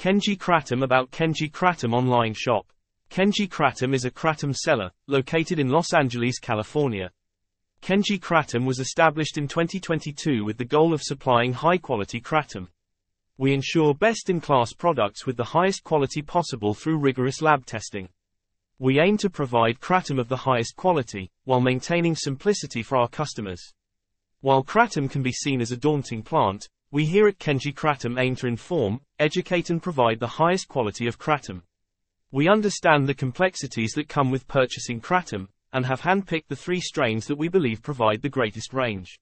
Kenji Kratom about Kenji Kratom online shop. Kenji Kratom is a kratom seller, located in Los Angeles, California. Kenji Kratom was established in 2022 with the goal of supplying high-quality kratom. We ensure best-in-class products with the highest quality possible through rigorous lab testing. We aim to provide kratom of the highest quality, while maintaining simplicity for our customers. While kratom can be seen as a daunting plant, we here at Kenji Kratom aim to inform, educate and provide the highest quality of kratom. We understand the complexities that come with purchasing kratom, and have handpicked the three strains that we believe provide the greatest range.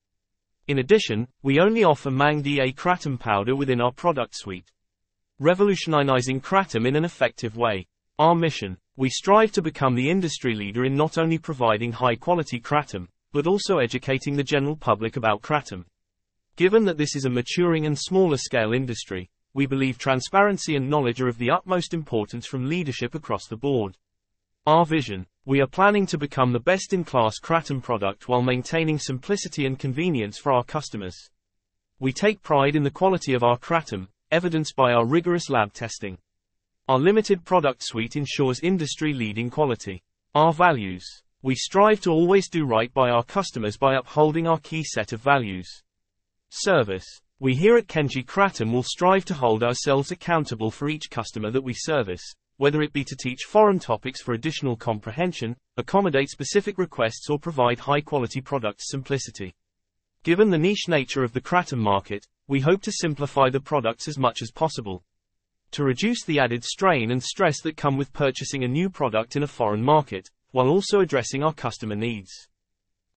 In addition, we only offer Maeng Da kratom powder within our product suite. Revolutionizing kratom in an effective way. Our mission, we strive to become the industry leader in not only providing high quality kratom, but also educating the general public about kratom. Given that this is a maturing and smaller scale industry, we believe transparency and knowledge are of the utmost importance from leadership across the board. Our vision, we are planning to become the best in class Kratom product while maintaining simplicity and convenience for our customers. We take pride in the quality of our Kratom, evidenced by our rigorous lab testing. Our limited product suite ensures industry leading quality. Our values, we strive to always do right by our customers by upholding our key set of values. Service. We here at Kenji Kratom will strive to hold ourselves accountable for each customer that we service, whether it be to teach foreign topics for additional comprehension, accommodate specific requests or provide high-quality product simplicity. Given the niche nature of the Kratom market, we hope to simplify the products as much as possible. To reduce the added strain and stress that come with purchasing a new product in a foreign market, while also addressing our customer needs.